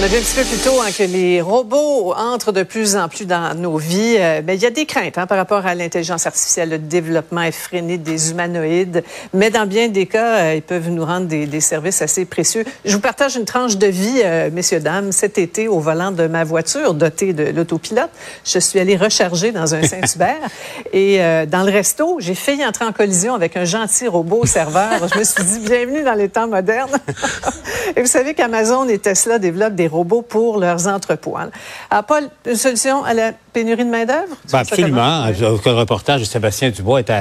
On a vu un petit peu plus tôt hein, que les robots entrent de plus en plus dans nos vies. Euh, mais il y a des craintes hein, par rapport à l'intelligence artificielle, le développement effréné des humanoïdes. Mais dans bien des cas, euh, ils peuvent nous rendre des, des, services assez précieux. Je vous partage une tranche de vie, euh, messieurs, dames. Cet été, au volant de ma voiture dotée de l'autopilote, je suis allée recharger dans un Saint-Hubert. et dans le resto, j'ai failli entrer en collision avec un gentil robot serveur. Je me suis dit, bienvenue dans les temps modernes. et vous savez qu'Amazon et Tesla développent des robots pour leurs entrepôts. Alors. Paul, une solution à la pénurie de main-d'œuvre? Ben absolument. Le reportage de Sébastien Dubois est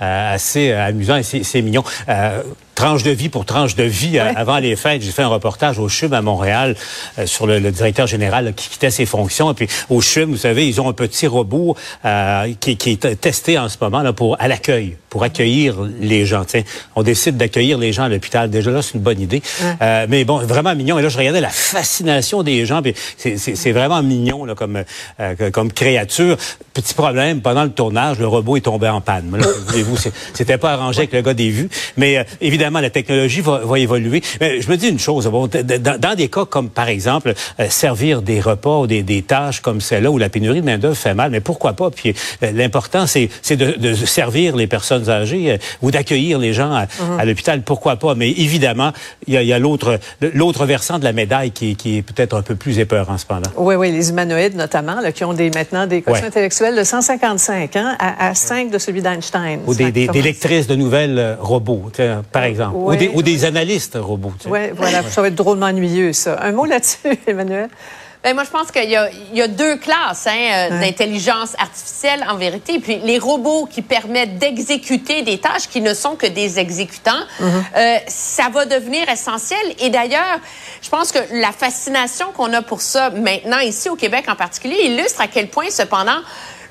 assez amusant et c'est mignon. Euh, tranche de vie pour tranche de vie. Euh, avant les fêtes, j'ai fait un reportage au CHUM à Montréal euh, sur le, directeur général qui quittait ses fonctions. Et puis au CHUM, vous savez, ils ont un petit robot euh, qui, qui, est testé en ce moment là, pour à l'accueil, pour accueillir les gens. Tiens, on décide d'accueillir les gens à l'hôpital. Déjà là, c'est une bonne idée. Euh, mais bon, vraiment mignon. Et là, je regardais la fascination des gens. C'est vraiment mignon là, comme, euh, comme créature. Petit problème, pendant le tournage, le robot est tombé en panne. Voulez-vous, c'était pas arrangé avec le gars des vues. Mais évidemment, évidemment, la technologie va, va, évoluer. Mais je me dis une chose, bon, dans, dans des cas comme, par exemple, euh, servir des repas ou des, des tâches comme celle-là où la pénurie de main-d'œuvre fait mal, mais pourquoi pas? Puis euh, l'important, c'est de, de, servir les personnes âgées euh, ou d'accueillir les gens à, mhm. à l'hôpital, pourquoi pas? Mais évidemment, il y a, l'autre versant de la médaille qui, qui est peut-être un peu plus épeurant cependant. Oui, oui, les humanoïdes notamment, là, qui ont des, maintenant des quotients intellectuels de 155 ans à, à 5 de celui d'Einstein. Ou des, des, des lectrices de nouvelles robots, par exemple exemple. Ou, des, ou, des, analystes robots. Oui, voilà. Ça va être drôlement ennuyeux, ça. Un mot là-dessus, Emmanuel? Ben moi, je pense qu'il y, y, a deux classes hein, euh, d'intelligence artificielle en vérité. Puis les robots qui permettent d'exécuter des tâches qui ne sont que des exécutants, mm-hmm. euh, ça va devenir essentiel. Et d'ailleurs, je pense que la fascination qu'on a pour ça maintenant ici au Québec en particulier illustre à quel point, cependant,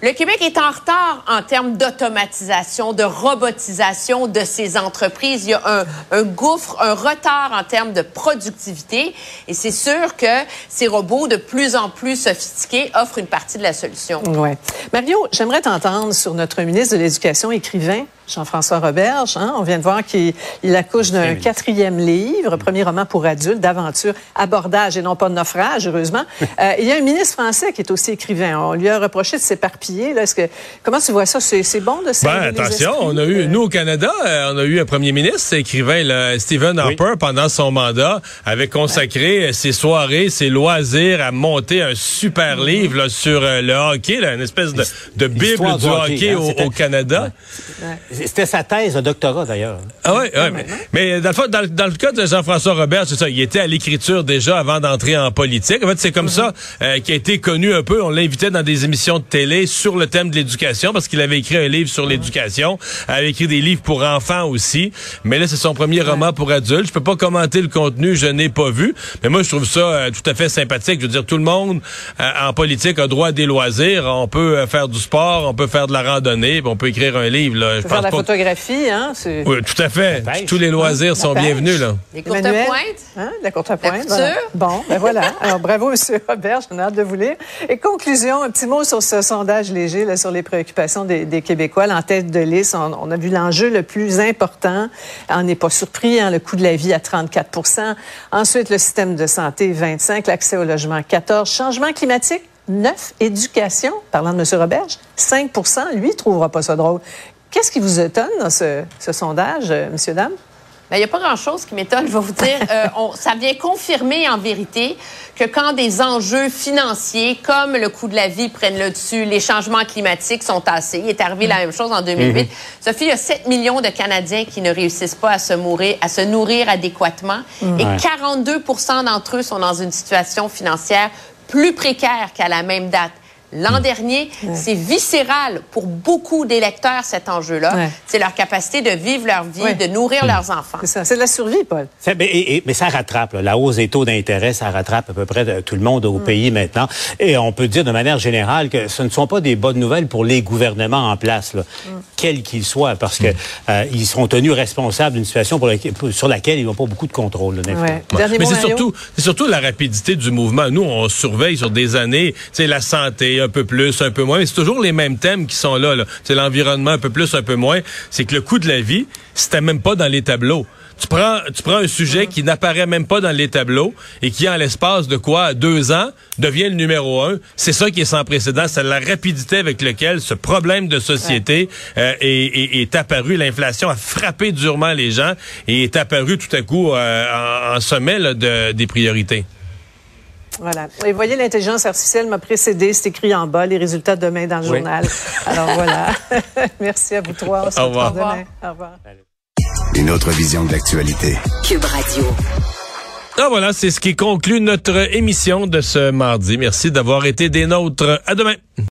le Québec est en retard en termes d'automatisation, de robotisation de ses entreprises. Il y a un, gouffre, un retard en termes de productivité. Et c'est sûr que ces robots de plus en plus sophistiqués offrent une partie de la solution. Ouais. Mario, j'aimerais t'entendre sur notre ministre de l'Éducation, écrivain, Jean-François Roberge. Hein? On vient de voir qu'il accouche d'un quatrième livre, premier roman pour adultes, d'aventure, abordage et non pas de naufrage, heureusement. euh, il y a un ministre français qui est aussi écrivain. On lui a reproché de s'éparpiller. Est-ce que comment tu vois ça? C'est bon de ben, attention, on a eu nous au Canada, euh, on a eu un premier ministre écrivain, là, Stephen Harper, pendant son mandat, avait consacré ses soirées, ses loisirs à monter un super mm-hmm. livre là, sur euh, le hockey, là, une espèce de, de bible du hockey, hein, au, au, Canada. Ouais. C'était sa thèse de doctorat, d'ailleurs. Ah oui, ouais, mais, mais, dans, le, dans, dans le cas de Jean-François Robert, c'est ça, il était à l'écriture déjà avant d'entrer en politique. En fait, c'est comme ça euh, qu'il a été connu un peu. On l'invitait dans des émissions de télé sur le thème de l'éducation parce qu'il avait écrit un livre sur l'éducation. Il avait écrit des livres pour enfants aussi. Mais là, c'est son premier roman pour adultes. Je peux pas commenter le contenu, je n'ai pas vu. Mais moi, je trouve ça euh, tout à fait sympathique. Je veux dire, tout le monde euh, en politique a droit à des loisirs. On peut euh, faire du sport, on peut faire de la randonnée, on peut écrire un livre. Là. Je la photographie, hein? Oui, tout à fait. Tous les loisirs sont bienvenus, là. Les courtes pointes. Hein? La courte pointe. Bon, ben voilà. Alors, bravo, M. Robert. J'en ai hâte de vous lire. Et conclusion, un petit mot sur ce sondage léger, là, sur les préoccupations des, des Québécois. en tête de liste, on, on a vu l'enjeu le plus important. On n'est pas surpris, hein, le coût de la vie à 34% Ensuite, le système de santé, 25 L'accès au logement, 14 Changement climatique, 9. Éducation, parlant de M. Roberge, 5% Lui, il trouvera pas ça drôle. Qu'est-ce qui vous étonne dans ce, ce sondage, euh, monsieur, dame? Ben, il n'y a pas grand-chose qui m'étonne, je vais vous dire. Euh, on, ça vient confirmer en vérité que quand des enjeux financiers comme le coût de la vie prennent le dessus, les changements climatiques sont assez. Il est arrivé la même chose en 2008. Mm-hmm. Sophie, il y a 7 millions de Canadiens qui ne réussissent pas à se, mourir, à se nourrir adéquatement. Mm. Et 42% d'entre eux sont dans une situation financière plus précaire qu'à la même date l'an hmm. dernier. C'est viscéral pour beaucoup d'électeurs, cet enjeu-là. C'est leur capacité de vivre leur vie, de nourrir hmm. leurs enfants. C'est ça, c'est de la survie, Paul. Mais, mais, ça rattrape. La hausse des taux d'intérêt, ça rattrape à peu près tout le monde au hmm. pays maintenant. Et on peut dire de manière générale que ce ne sont pas des bonnes nouvelles pour les gouvernements en place, là, quels qu'ils soient, parce que euh, ils seront tenus responsables d'une situation pour sur laquelle ils n'ont pas beaucoup de contrôle. mais c'est surtout, c'est surtout la rapidité du mouvement. Nous, on surveille sur des années, c'est la santé, un peu plus, un peu moins. Mais c'est toujours les mêmes thèmes qui sont là. là. C'est l'environnement un peu plus, un peu moins. C'est que le coût de la vie, c'était même pas dans les tableaux. Tu prends, tu prends un sujet qui n'apparaît même pas dans les tableaux et qui, en l'espace de quoi, deux ans, devient le numéro un. C'est ça qui est sans précédent. C'est la rapidité avec laquelle ce problème de société euh, est, est, apparu. L'inflation a frappé durement les gens et est apparu tout à coup euh, en, sommet de, des priorités. Voilà. Et voyez, l'intelligence artificielle m'a précédé. C'est écrit en bas, les résultats demain dans le journal. Alors voilà. Merci à vous trois. Au revoir. Au revoir. Une autre vision de l'actualité. Cube Radio. Ah voilà, c'est ce qui conclut notre émission de ce mardi. Merci d'avoir été des nôtres. À demain.